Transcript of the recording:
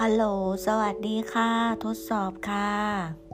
ฮัลโหล สวัสดีค่ะ ทดสอบค่ะ